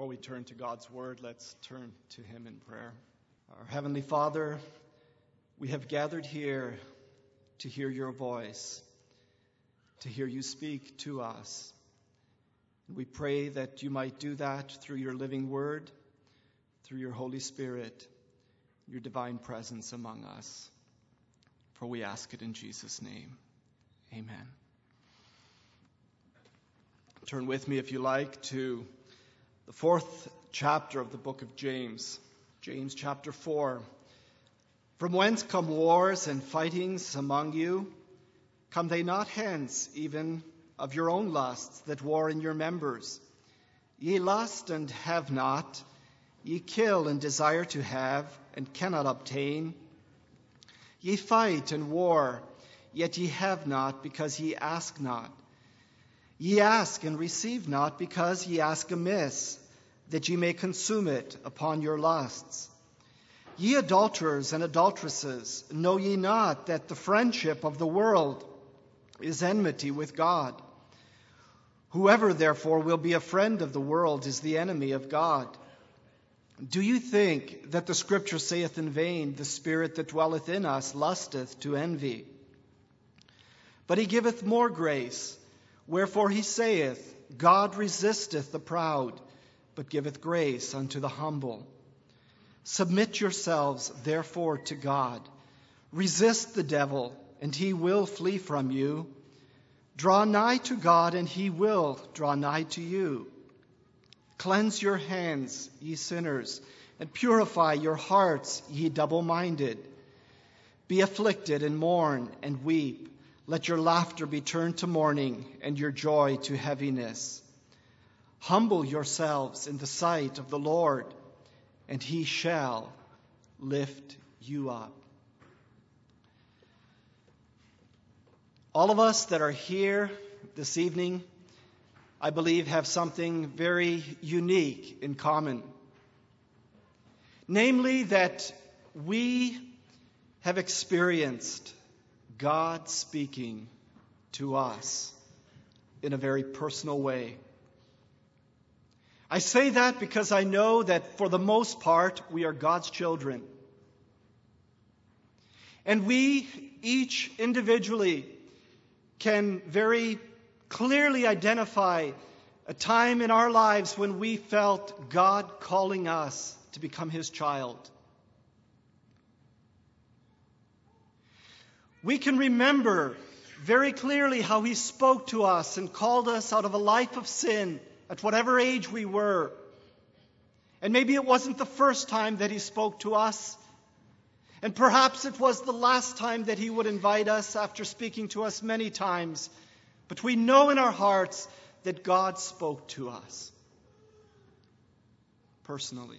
Before we turn to God's Word, let's turn to Him in prayer. Our Heavenly Father, we have gathered here to hear your voice, to hear you speak to us. We pray that you might do that through your living Word, through your Holy Spirit, your divine presence among us. For we ask it in Jesus' name. Amen. Turn with me, if you like, to the fourth chapter of the book of James, James chapter 4. From whence come wars and fightings among you? Come they not hence, even of your own lusts that war in your members? Ye lust and have not, ye kill and desire to have, and cannot obtain. Ye fight and war, yet ye have not, because ye ask not. Ye ask and receive not, because ye ask amiss, that ye may consume it upon your lusts. Ye adulterers and adulteresses, know ye not that the friendship of the world is enmity with God? Whoever therefore will be a friend of the world is the enemy of God. Do you think that the Scripture saith in vain, The Spirit that dwelleth in us lusteth to envy? But he giveth more grace. Wherefore he saith, God resisteth the proud, but giveth grace unto the humble. Submit yourselves, therefore, to God. Resist the devil, and he will flee from you. Draw nigh to God, and he will draw nigh to you. Cleanse your hands, ye sinners, and purify your hearts, ye double minded. Be afflicted, and mourn, and weep. Let your laughter be turned to mourning and your joy to heaviness. Humble yourselves in the sight of the Lord, and he shall lift you up. All of us that are here this evening, I believe, have something very unique in common. Namely, that we have experienced God speaking to us in a very personal way. I say that because I know that for the most part, we are God's children. And we, each individually, can very clearly identify a time in our lives when we felt God calling us to become His child. We can remember very clearly how He spoke to us and called us out of a life of sin at whatever age we were. And maybe it wasn't the first time that He spoke to us. And perhaps it was the last time that He would invite us after speaking to us many times. But we know in our hearts that God spoke to us personally.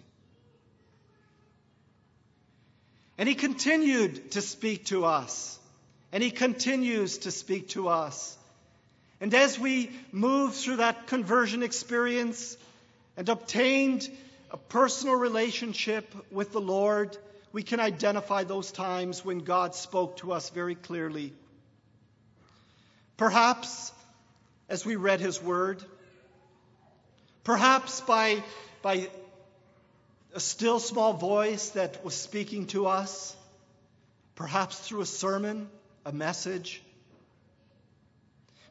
And He continued to speak to us. And He continues to speak to us. And as we move through that conversion experience and obtained a personal relationship with the Lord, we can identify those times when God spoke to us very clearly. Perhaps as we read His Word, perhaps by, by a still small voice that was speaking to us, perhaps through a sermon a message.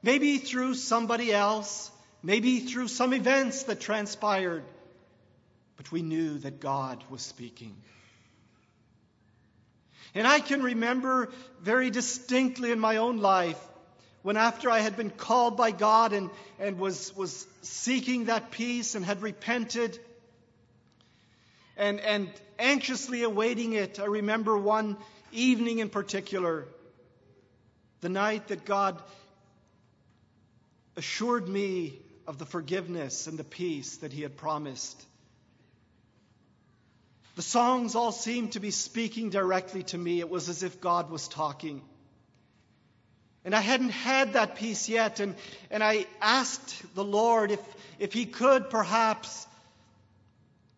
Maybe through somebody else, maybe through some events that transpired, but we knew that God was speaking. And I can remember very distinctly in my own life when, after I had been called by God and, and was, was seeking that peace and had repented and, and anxiously awaiting it, I remember one evening in particular the night that God assured me of the forgiveness and the peace that He had promised. The songs all seemed to be speaking directly to me. It was as if God was talking. And I hadn't had that peace yet, and, and I asked the Lord if, if He could perhaps,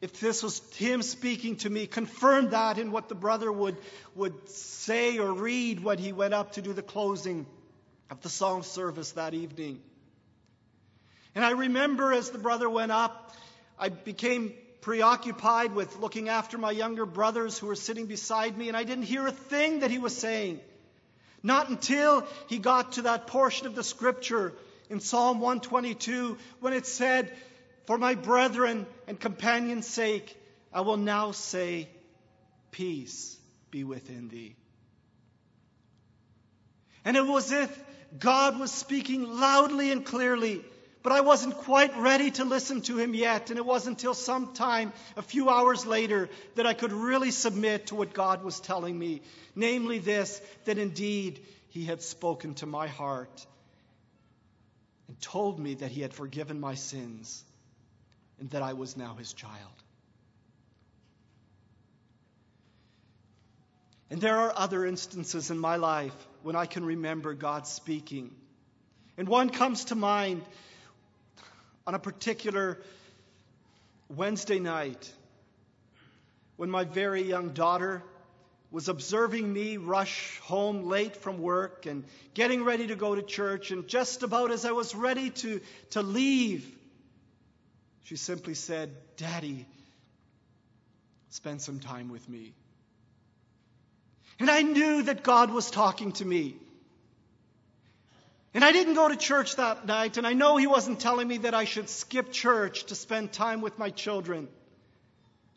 if this was Him speaking to me, confirm that in what the brother would, would say or read when he went up to do the closing of the song service that evening. And I remember as the brother went up, I became preoccupied with looking after my younger brothers who were sitting beside me, and I didn't hear a thing that he was saying. Not until he got to that portion of the scripture in Psalm 122 when it said, For my brethren and companions' sake, I will now say, Peace be within thee. And it was as if God was speaking loudly and clearly, but I wasn't quite ready to listen to him yet. And it wasn't until some time, a few hours later, that I could really submit to what God was telling me. Namely, this that indeed he had spoken to my heart and told me that he had forgiven my sins and that I was now his child. And there are other instances in my life when I can remember God speaking. And one comes to mind on a particular Wednesday night when my very young daughter was observing me rush home late from work and getting ready to go to church. And just about as I was ready to, to leave, she simply said, Daddy, spend some time with me. And I knew that God was talking to me. And I didn't go to church that night, and I know He wasn't telling me that I should skip church to spend time with my children.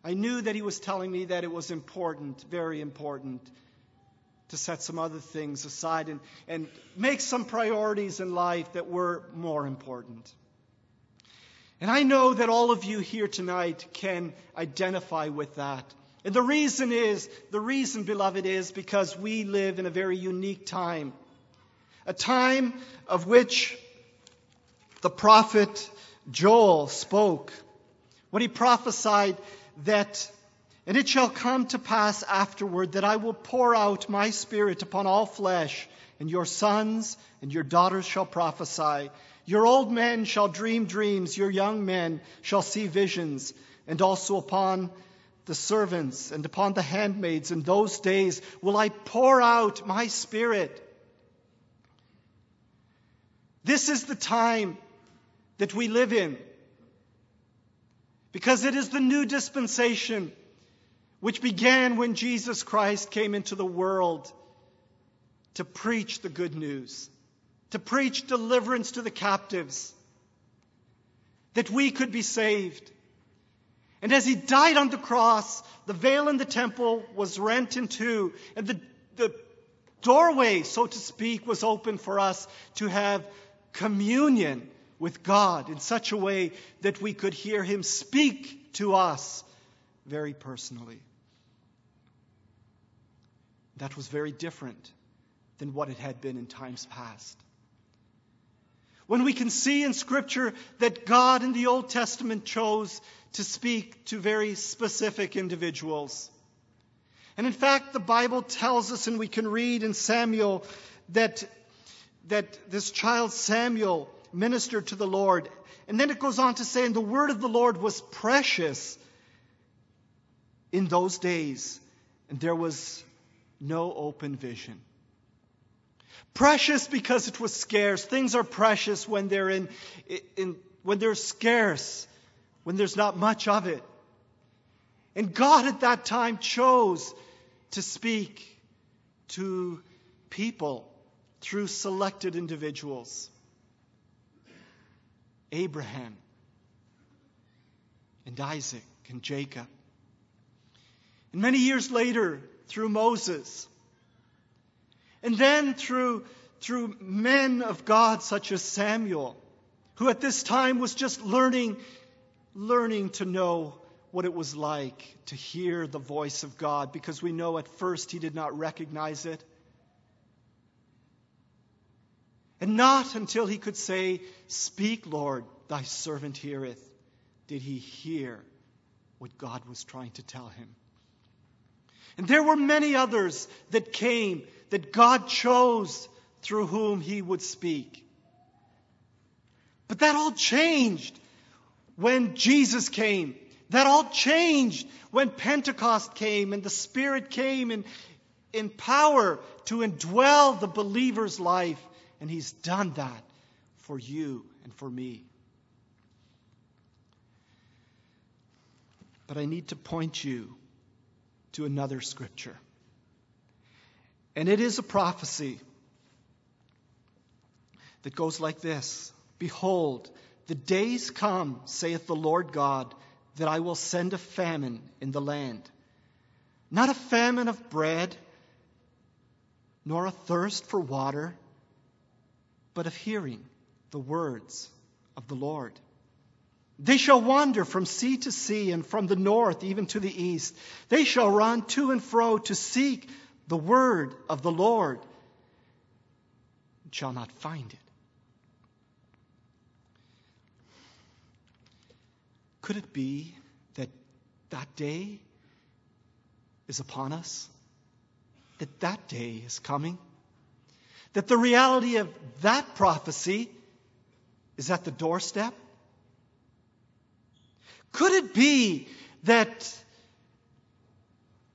I knew that He was telling me that it was important, very important, to set some other things aside and, and make some priorities in life that were more important. And I know that all of you here tonight can identify with that. And the reason is, the reason, beloved, is because we live in a very unique time. A time of which the prophet Joel spoke when he prophesied that, and it shall come to pass afterward that I will pour out my spirit upon all flesh, and your sons and your daughters shall prophesy. Your old men shall dream dreams, your young men shall see visions, and also upon the servants and upon the handmaids in those days will I pour out my spirit. This is the time that we live in. Because it is the new dispensation which began when Jesus Christ came into the world to preach the good news, to preach deliverance to the captives, that we could be saved and as he died on the cross, the veil in the temple was rent in two, and the, the doorway, so to speak, was open for us to have communion with God in such a way that we could hear him speak to us very personally. That was very different than what it had been in times past. When we can see in Scripture that God in the Old Testament chose to speak to very specific individuals. And in fact, the Bible tells us, and we can read in Samuel, that, that this child Samuel ministered to the Lord. And then it goes on to say, and the word of the Lord was precious in those days, and there was no open vision. Precious because it was scarce. Things are precious when they're in, in when they're scarce when there's not much of it. And God at that time chose to speak to people through selected individuals. Abraham and Isaac and Jacob. And many years later, through Moses. And then through, through men of God such as Samuel, who at this time was just learning learning to know what it was like to hear the voice of God because we know at first he did not recognize it. And not until he could say, Speak, Lord, thy servant heareth, did he hear what God was trying to tell him. And there were many others that came that God chose through whom he would speak. But that all changed when Jesus came. That all changed when Pentecost came and the Spirit came in, in power to indwell the believer's life. And He's done that for you and for me. But I need to point you to another scripture. And it is a prophecy that goes like this Behold, the days come, saith the Lord God, that I will send a famine in the land. Not a famine of bread, nor a thirst for water, but of hearing the words of the Lord. They shall wander from sea to sea and from the north even to the east. They shall run to and fro to seek the word of the Lord and shall not find it. Could it be that that day is upon us? That that day is coming? That the reality of that prophecy is at the doorstep? Could it be that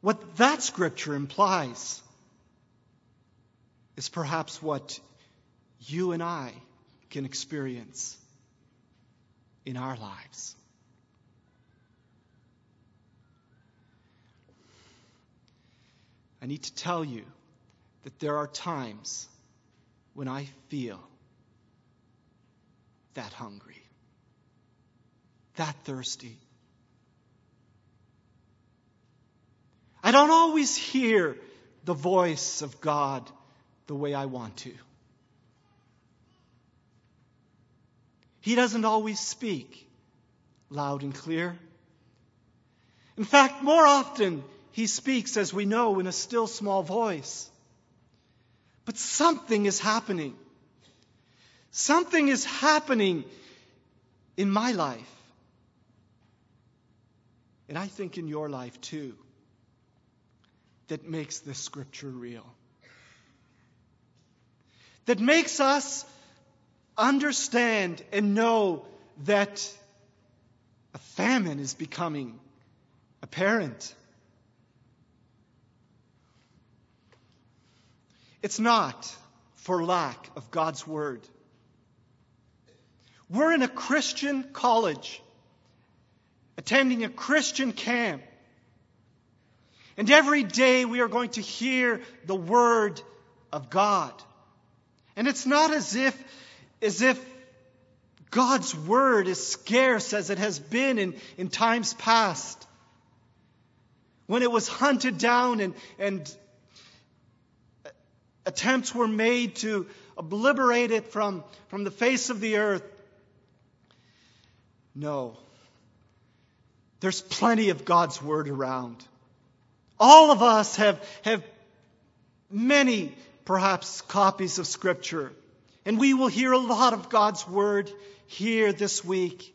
what that scripture implies is perhaps what you and I can experience in our lives? I need to tell you that there are times when I feel that hungry, that thirsty. I don't always hear the voice of God the way I want to. He doesn't always speak loud and clear. In fact, more often, he speaks, as we know, in a still small voice. But something is happening. Something is happening in my life. And I think in your life too, that makes this scripture real. That makes us understand and know that a famine is becoming apparent. It's not for lack of God's Word. We're in a Christian college, attending a Christian camp. And every day we are going to hear the Word of God. And it's not as if, as if God's Word is scarce as it has been in, in times past. When it was hunted down and, and attempts were made to obliterate it from, from the face of the earth. No. There's plenty of God's Word around. All of us have, have many, perhaps, copies of Scripture. And we will hear a lot of God's Word here this week.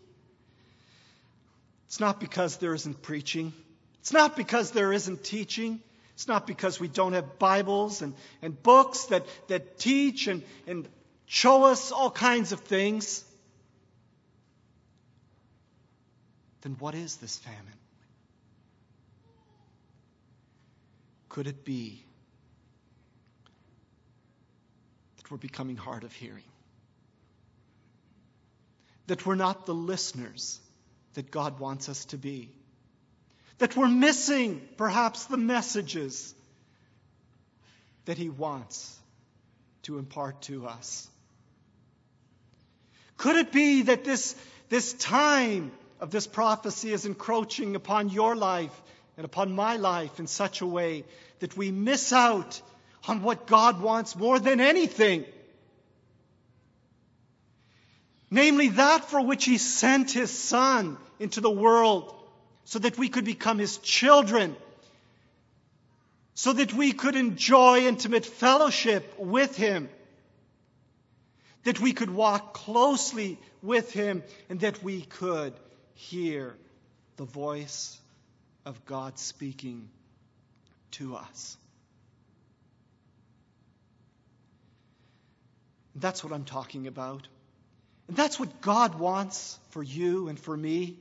It's not because there isn't preaching. It's not because there isn't teaching. It's not because we don't have Bibles and, and books that, that teach and, and show us all kinds of things. Then what is this famine? Could it be that we're becoming hard of hearing? That we're not the listeners that God wants us to be? That we're missing perhaps the messages that He wants to impart to us. Could it be that this, this time of this prophecy is encroaching upon your life and upon my life in such a way that we miss out on what God wants more than anything? Namely, that for which He sent His Son into the world so that we could become His children, so that we could enjoy intimate fellowship with Him, that we could walk closely with Him, and that we could hear the voice of God speaking to us. That's what I'm talking about. And that's what God wants for you and for me.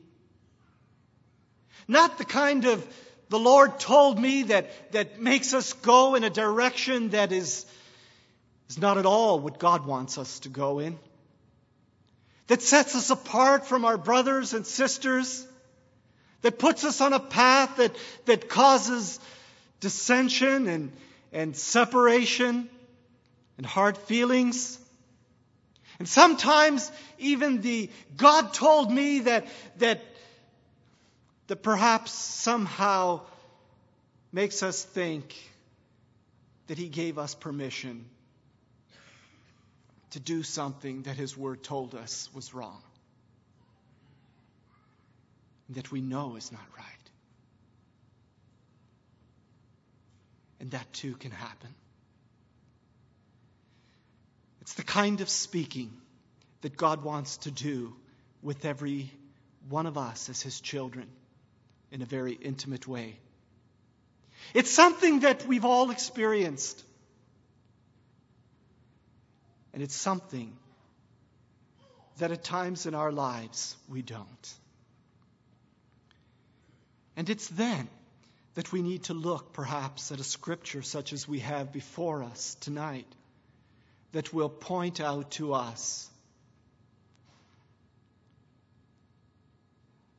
Not the kind of the Lord told me that, that makes us go in a direction that is, is not at all what God wants us to go in. That sets us apart from our brothers and sisters. that puts us on a path that, that causes dissension and, and separation and hard feelings. And sometimes even the God told me that, that, that perhaps somehow makes us think that He gave us permission to do something that His Word told us was wrong, that we know is not right. And that too can happen. It's the kind of speaking that God wants to do with every one of us as His children in a very intimate way. It's something that we've all experienced. And it's something that at times in our lives we don't. And it's then that we need to look perhaps at a scripture such as we have before us tonight that will point out to us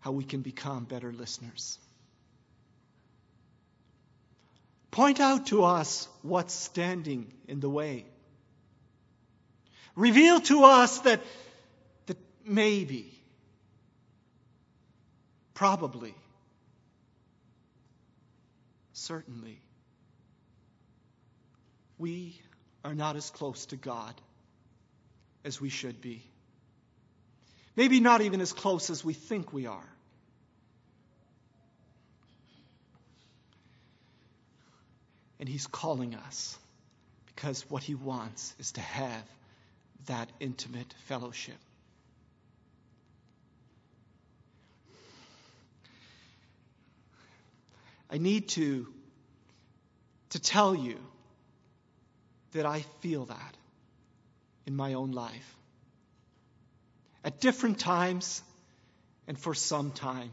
how we can become better listeners. Point out to us what's standing in the way. Reveal to us that, that maybe, probably, certainly, we are not as close to God as we should be. Maybe not even as close as we think we are. And He's calling us because what He wants is to have that intimate fellowship. I need to, to tell you that I feel that in my own life. At different times and for some time.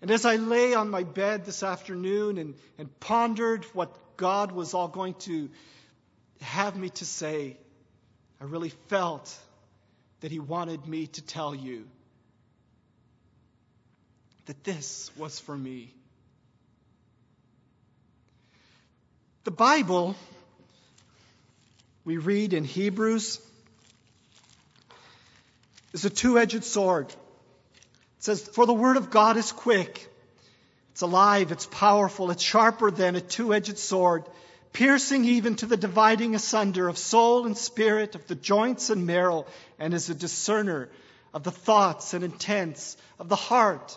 And as I lay on my bed this afternoon and, and pondered what God was all going to have me to say, I really felt that He wanted me to tell you that this was for me. The Bible, we read in Hebrews, is a two edged sword. It says, For the word of God is quick, it's alive, it's powerful, it's sharper than a two edged sword, piercing even to the dividing asunder of soul and spirit, of the joints and marrow, and is a discerner of the thoughts and intents of the heart.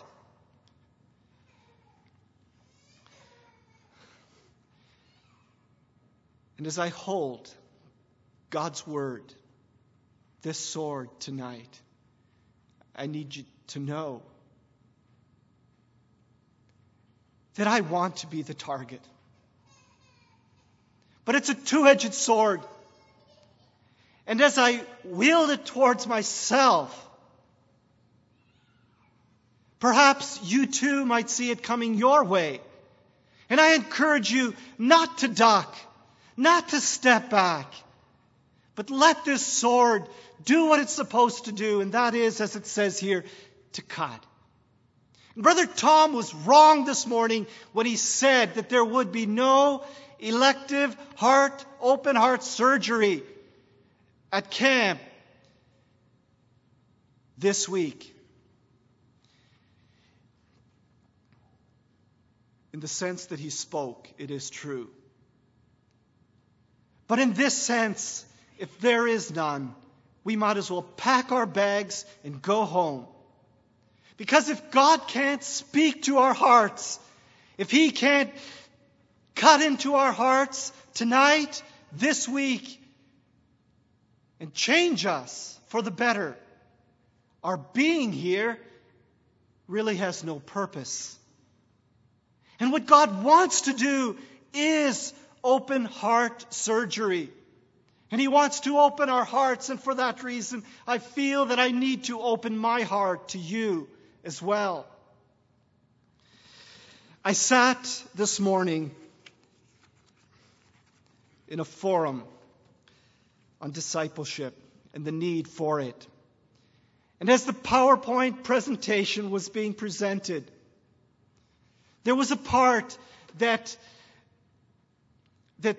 And as I hold God's word, this sword tonight, I need you to know that I want to be the target. But it's a two edged sword. And as I wield it towards myself, perhaps you too might see it coming your way. And I encourage you not to duck not to step back, but let this sword do what it's supposed to do, and that is, as it says here, to. And Brother Tom was wrong this morning when he said that there would be no elective heart, open heart surgery at camp this week. In the sense that he spoke, it is true. But in this sense, if there is none, we might as well pack our bags and go home. Because if God can't speak to our hearts, if He can't cut into our hearts tonight, this week, and change us for the better, our being here really has no purpose. And what God wants to do is open heart surgery. And He wants to open our hearts, and for that reason, I feel that I need to open my heart to you as well. I sat this morning in a forum on discipleship and the need for it. And as the PowerPoint presentation was being presented, there was a part that, that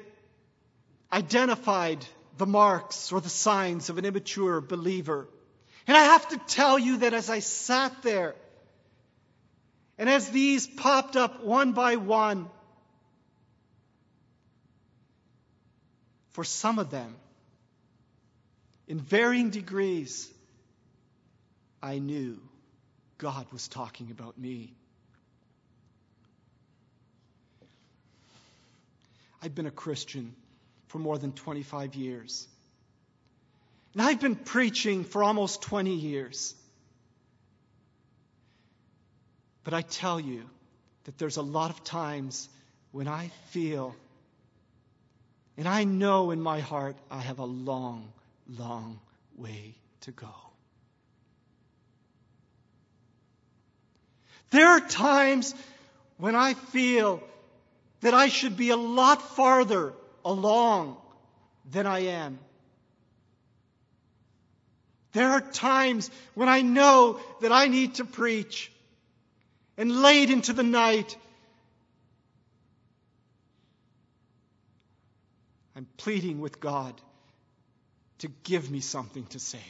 identified the marks or the signs of an immature believer. And I have to tell you that as I sat there, and as these popped up one by one, for some of them, in varying degrees, I knew God was talking about me. I've been a Christian for more than 25 years. And I've been preaching for almost 20 years. But I tell you that there's a lot of times when I feel, and I know in my heart, I have a long, long way to go. There are times when I feel that I should be a lot farther along than I am. There are times when I know that I need to preach. And late into the night, I'm pleading with God to give me something to say.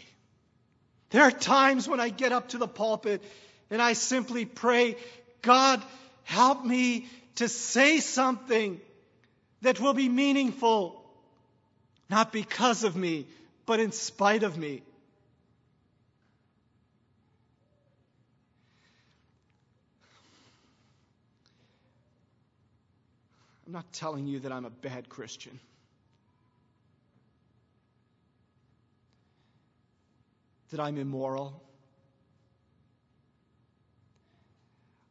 There are times when I get up to the pulpit and I simply pray, God, help me to say something that will be meaningful, not because of me, but in spite of me. I'm not telling you that I'm a bad Christian. That I'm immoral.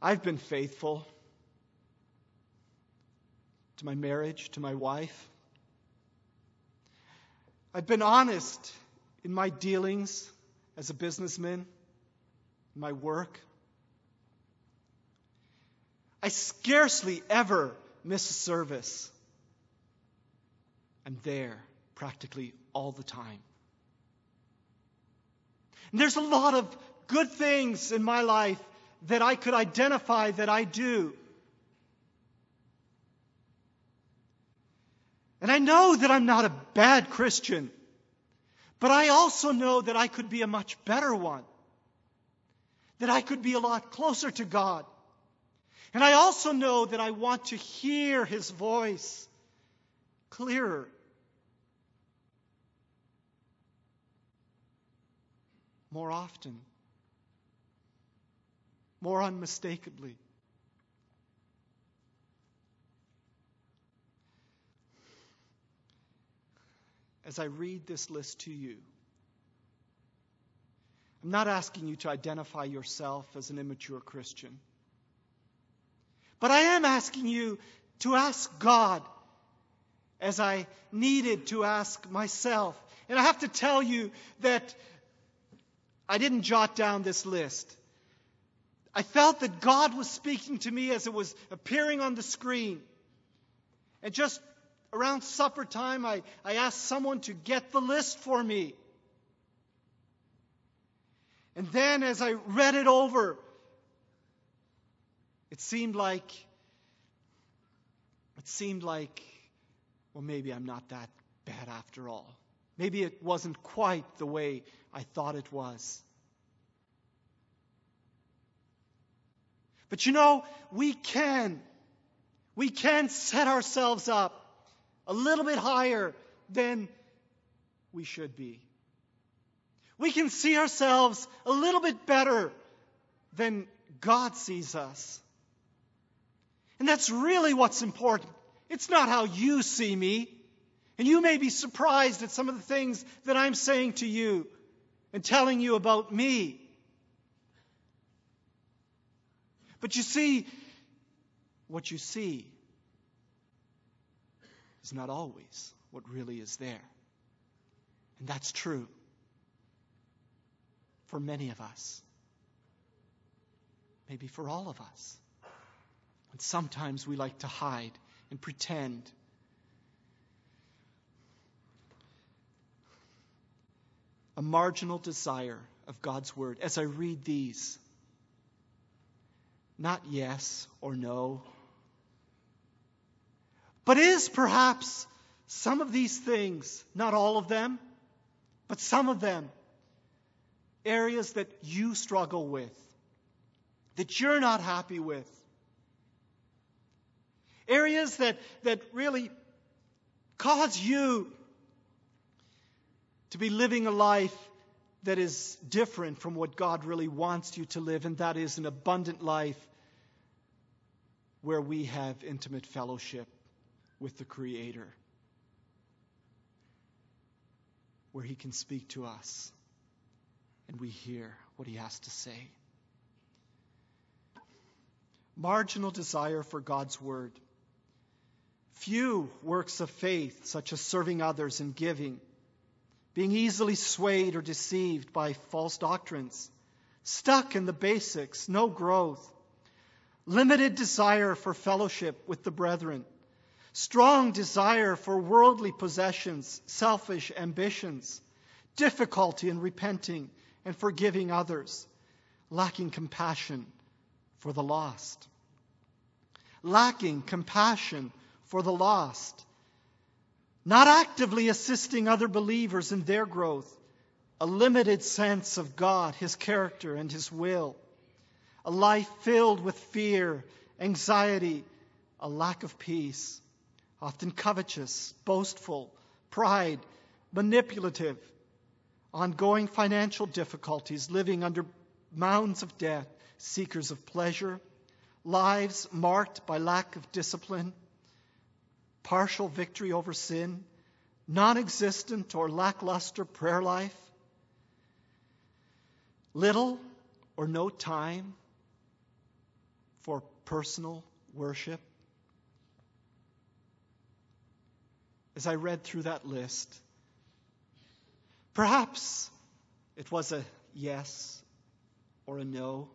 I've been faithful to my marriage, to my wife. I've been honest in my dealings as a businessman, in my work. I scarcely ever miss a service. I'm there practically all the time. And there's a lot of good things in my life that I could identify that I do. And I know that I'm not a bad Christian, but I also know that I could be a much better one. That I could be a lot closer to God. And I also know that I want to hear His voice clearer. More often. More unmistakably. as I read this list to you. I'm not asking you to identify yourself as an immature Christian. But I am asking you to ask God as I needed to ask myself. And I have to tell you that I didn't jot down this list. I felt that God was speaking to me as it was appearing on the screen. And just around supper time, I, I asked someone to get the list for me. And then as I read it over, it seemed like, it seemed like, well, maybe I'm not that bad after all. Maybe it wasn't quite the way I thought it was. But you know, we can. We can set ourselves up a little bit higher than we should be. We can see ourselves a little bit better than God sees us. And that's really what's important. It's not how you see me. And you may be surprised at some of the things that I'm saying to you and telling you about me. But you see, what you see is not always what really is there. And that's true for many of us, maybe for all of us. And sometimes we like to hide and pretend. A marginal desire of God's Word as I read these? Not yes or no, but is perhaps some of these things, not all of them, but some of them, areas that you struggle with, that you're not happy with, areas that, that really cause you to be living a life that is different from what God really wants you to live, and that is an abundant life where we have intimate fellowship with the Creator, where He can speak to us and we hear what He has to say. Marginal desire for God's Word. Few works of faith, such as serving others and giving, being easily swayed or deceived by false doctrines, stuck in the basics, no growth, limited desire for fellowship with the brethren, strong desire for worldly possessions, selfish ambitions, difficulty in repenting and forgiving others, lacking compassion for the lost, lacking compassion for the lost, not actively assisting other believers in their growth, a limited sense of God, His character, and His will, a life filled with fear, anxiety, a lack of peace, often covetous, boastful, pride, manipulative, ongoing financial difficulties, living under mounds of debt, seekers of pleasure, lives marked by lack of discipline partial victory over sin, non existent or lackluster prayer life, little or no time for personal worship. As I read through that list, perhaps it was a yes or a no.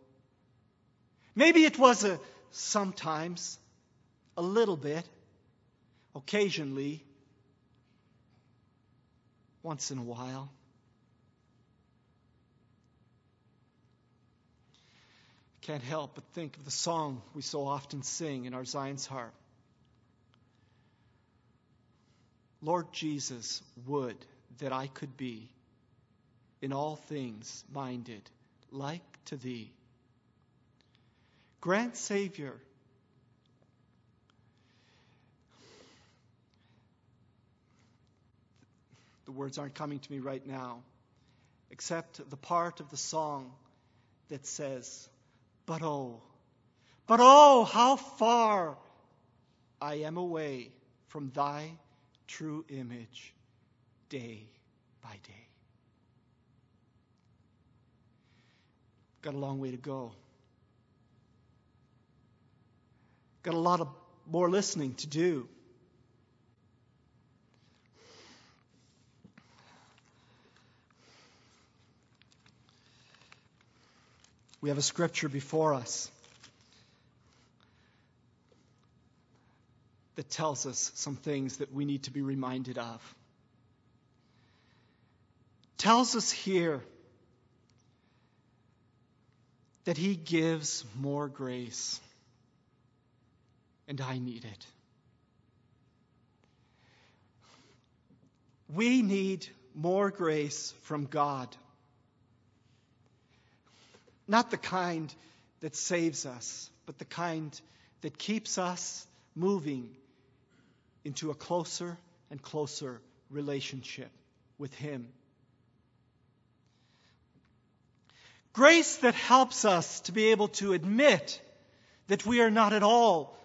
Maybe it was a sometimes, a little bit occasionally, once in a while. Can't help but think of the song we so often sing in our Zion's Harp. Lord Jesus, would that I could be in all things minded like to thee. Grant, Savior, The words aren't coming to me right now, except the part of the song that says, But oh, but oh, how far I am away from thy true image day by day. Got a long way to go. Got a lot of more listening to do. We have a scripture before us that tells us some things that we need to be reminded of. Tells us here that He gives more grace, and I need it. We need more grace from God. Not the kind that saves us, but the kind that keeps us moving into a closer and closer relationship with Him. Grace that helps us to be able to admit that we are not at all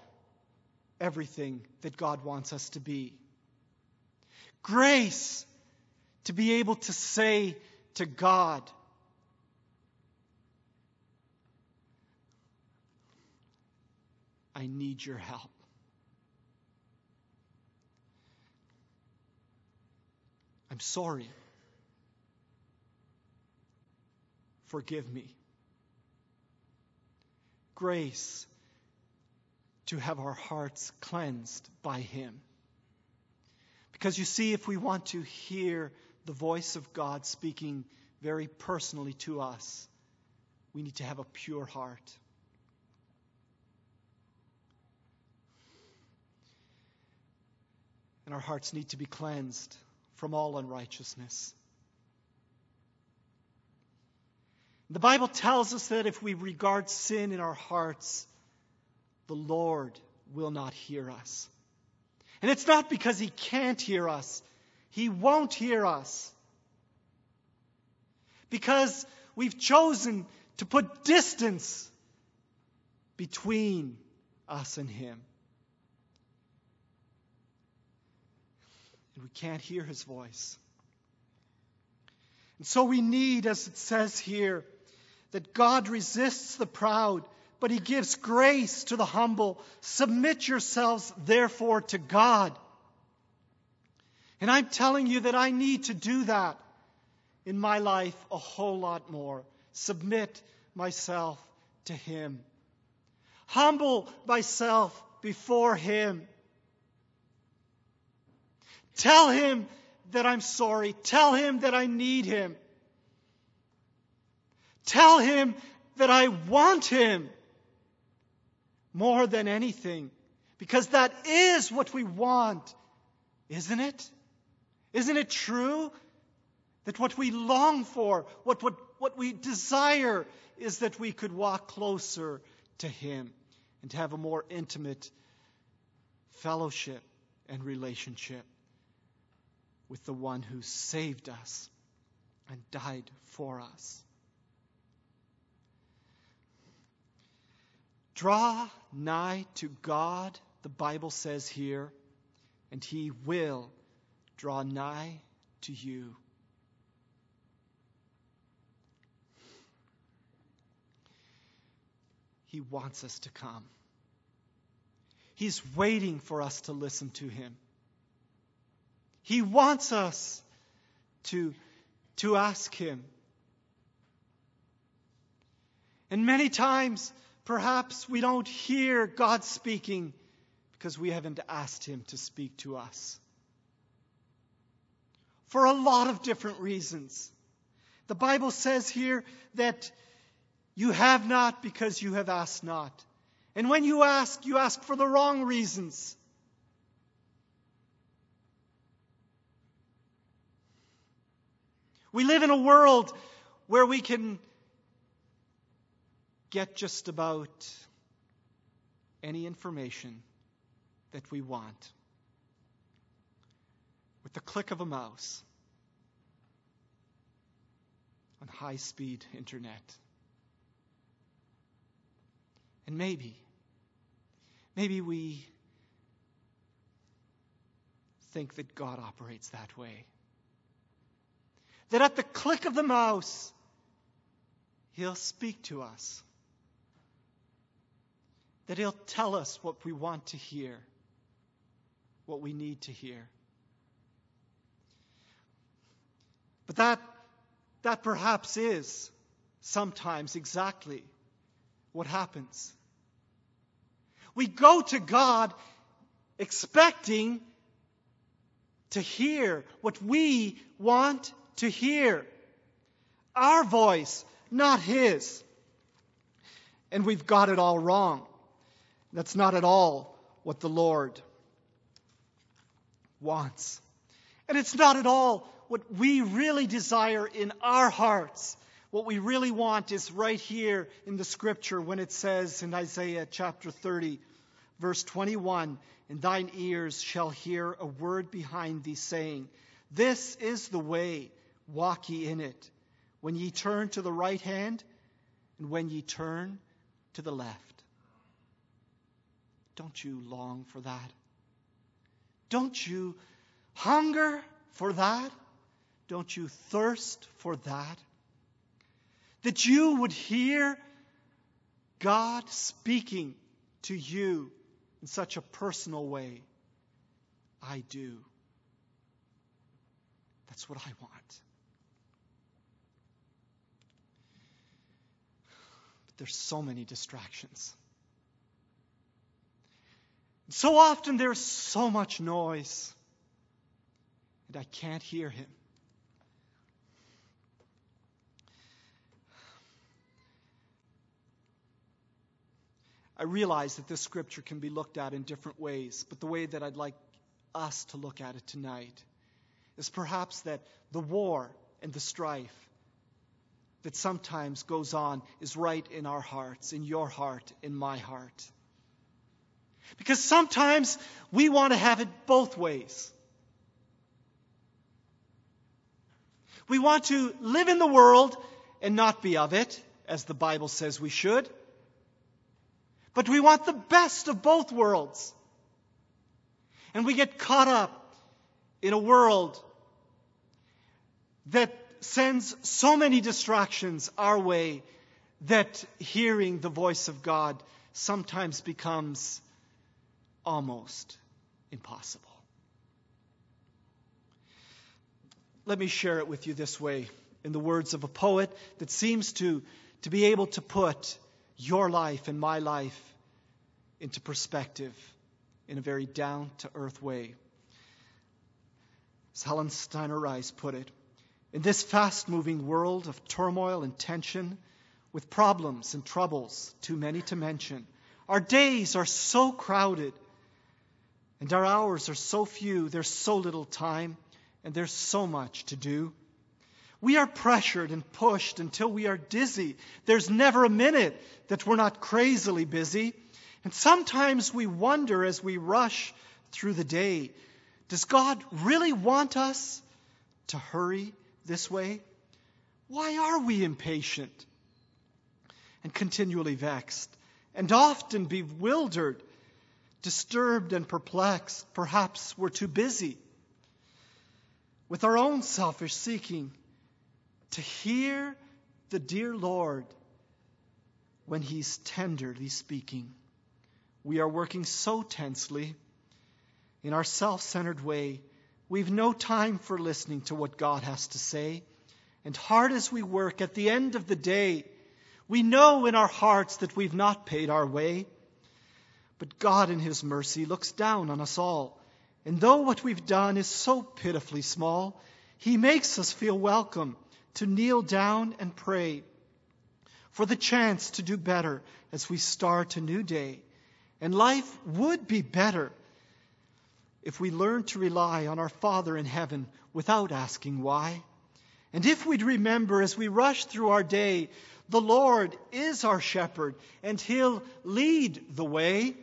everything that God wants us to be. Grace to be able to say to God, I need your help. I'm sorry. Forgive me. Grace to have our hearts cleansed by Him. Because you see, if we want to hear the voice of God speaking very personally to us. We need to have a pure heart. And our hearts need to be cleansed from all unrighteousness. The Bible tells us that if we regard sin in our hearts, the Lord will not hear us. And it's not because He can't hear us, He won't hear us. Because we've chosen to put distance between us and Him. And we can't hear His voice. And so we need, as it says here, that God resists the proud, but He gives grace to the humble. Submit yourselves, therefore, to God. And I'm telling you that I need to do that in my life a whole lot more. Submit myself to Him. Humble myself before Him. Tell Him that I'm sorry. Tell Him that I need Him. Tell Him that I want Him more than anything. Because that is what we want, isn't it? Isn't it true that what we long for, what, what, what we desire, is that we could walk closer to Him and have a more intimate fellowship and relationship with the one who saved us and died for us. Draw nigh to God, the Bible says here, and He will draw nigh to you. He wants us to come. He's waiting for us to listen to Him. He wants us to, to ask Him. And many times, perhaps we don't hear God speaking because we haven't asked Him to speak to us. For a lot of different reasons. The Bible says here that you have not because you have asked not. And when you ask, you ask for the wrong reasons. We live in a world where we can get just about any information that we want with the click of a mouse on high speed internet. And maybe, maybe we think that God operates that way. That at the click of the mouse, He'll speak to us. That He'll tell us what we want to hear, what we need to hear. But that, that perhaps is sometimes exactly what happens. We go to God expecting to hear what we want to hear. Our voice, not His. And we've got it all wrong. That's not at all what the Lord wants. And it's not at all what we really desire in our hearts. What we really want is right here in the scripture when it says in Isaiah chapter 30, verse 21 And thine ears shall hear a word behind thee saying, This is the way, walk ye in it. When ye turn to the right hand, and when ye turn to the left. Don't you long for that? Don't you hunger for that? Don't you thirst for that? that you would hear God speaking to you in such a personal way. I do. That's what I want. there's so many distractions. So often there's so much noise, and I can't hear him. I realize that this scripture can be looked at in different ways, but the way that I'd like us to look at it tonight is perhaps that the war and the strife that sometimes goes on is right in our hearts, in your heart, in my heart. Because sometimes we want to have it both ways. We want to live in the world and not be of it, as the Bible says we should. But we want the best of both worlds. And we get caught up in a world that sends so many distractions our way that hearing the voice of God sometimes becomes almost impossible. Let me share it with you this way in the words of a poet that seems to, to be able to put your life and my life into perspective in a very down to earth way. As Helen Steiner Rice put it, in this fast moving world of turmoil and tension, with problems and troubles too many to mention, our days are so crowded and our hours are so few, there's so little time, and there's so much to do. We are pressured and pushed until we are dizzy. There's never a minute that we're not crazily busy. And sometimes we wonder as we rush through the day does God really want us to hurry this way? Why are we impatient and continually vexed and often bewildered, disturbed, and perplexed? Perhaps we're too busy with our own selfish seeking to hear the dear Lord when He's tenderly speaking. We are working so tensely in our self centered way, we've no time for listening to what God has to say. And hard as we work, at the end of the day, we know in our hearts that we've not paid our way. But God, in His mercy, looks down on us all. And though what we've done is so pitifully small, He makes us feel welcome to kneel down and pray for the chance to do better as we start a new day. And life would be better if we learn to rely on our Father in heaven without asking why. And if we'd remember as we rush through our day, the Lord is our shepherd and he'll lead the way.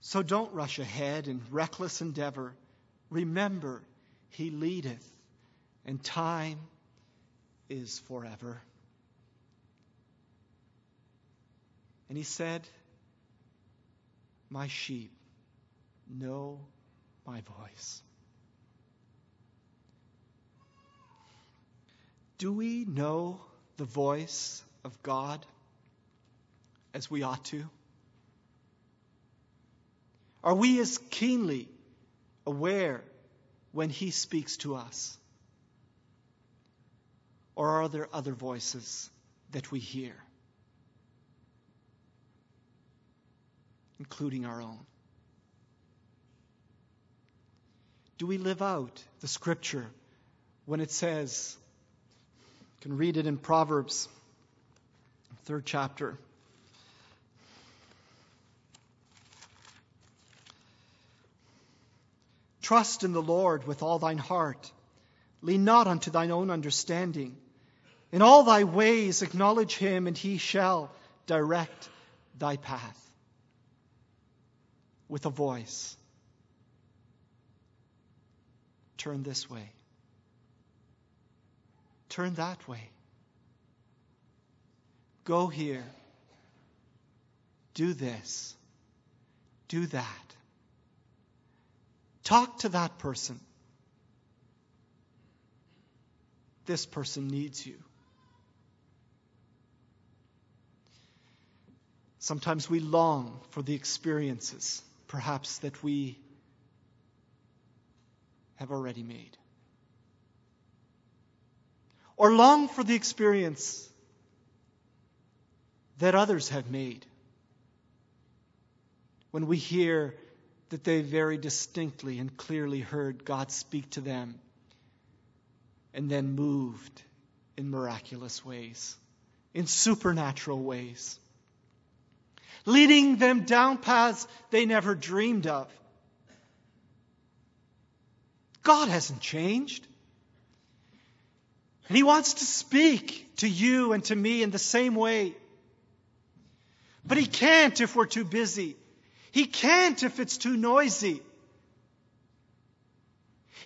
So don't rush ahead in reckless endeavor. Remember, he leadeth and time is forever. And he said, My sheep know my voice. Do we know the voice of God as we ought to? Are we as keenly aware when He speaks to us? Or are there other voices that we hear, including our own? Do we live out the scripture when it says, you can read it in Proverbs, third chapter. Trust in the Lord with all thine heart. Lean not unto thine own understanding. In all thy ways acknowledge him, and he shall direct thy path. With a voice. Turn this way. Turn that way. Go here. Do this. Do that. Talk to that person. This person needs you. Sometimes we long for the experiences, perhaps, that we have already made. Or long for the experience that others have made. When we hear that they very distinctly and clearly heard God speak to them and then moved in miraculous ways, in supernatural ways. leading them down paths they never dreamed of. God hasn't changed. And He wants to speak to you and to me in the same way. But He can't if we're too busy. He can't if it's too noisy.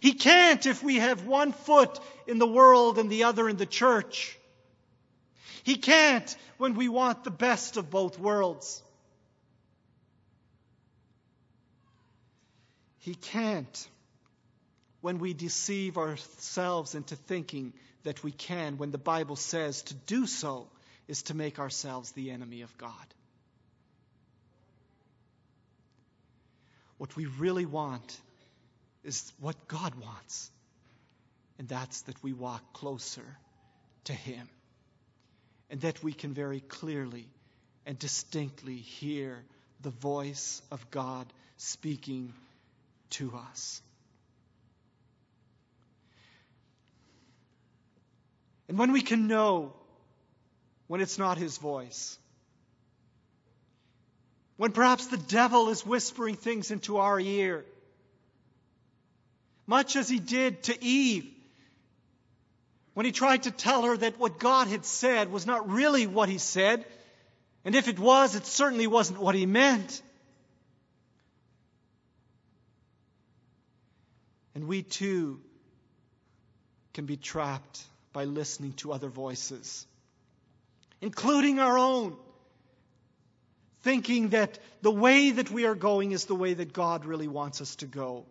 He can't if we have one foot in the world and the other in the church. He can't when we want the best of both worlds. He can't when we deceive ourselves into thinking that we can, when the Bible says to do so is to make ourselves the enemy of God. What we really want is what God wants, and that's that we walk closer to Him, and that we can very clearly and distinctly hear the voice of God speaking to us. And when we can know when it's not His voice, when perhaps the devil is whispering things into our ear, much as he did to Eve when he tried to tell her that what God had said was not really what he said, and if it was, it certainly wasn't what he meant. And we too can be trapped by listening to other voices, including our own, thinking that the way that we are going is the way that God really wants us to go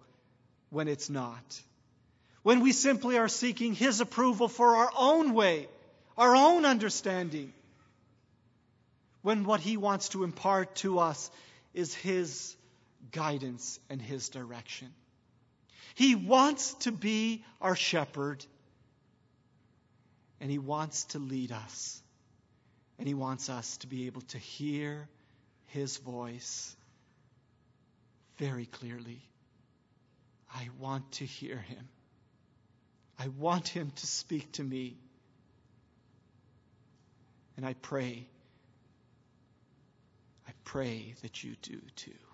when it's not. When we simply are seeking His approval for our own way, our own understanding. When what He wants to impart to us is His guidance and His direction. He wants to be our shepherd and He wants to lead us. And He wants us to be able to hear His voice very clearly. I want to hear Him. I want Him to speak to me. And I pray, I pray that you do too.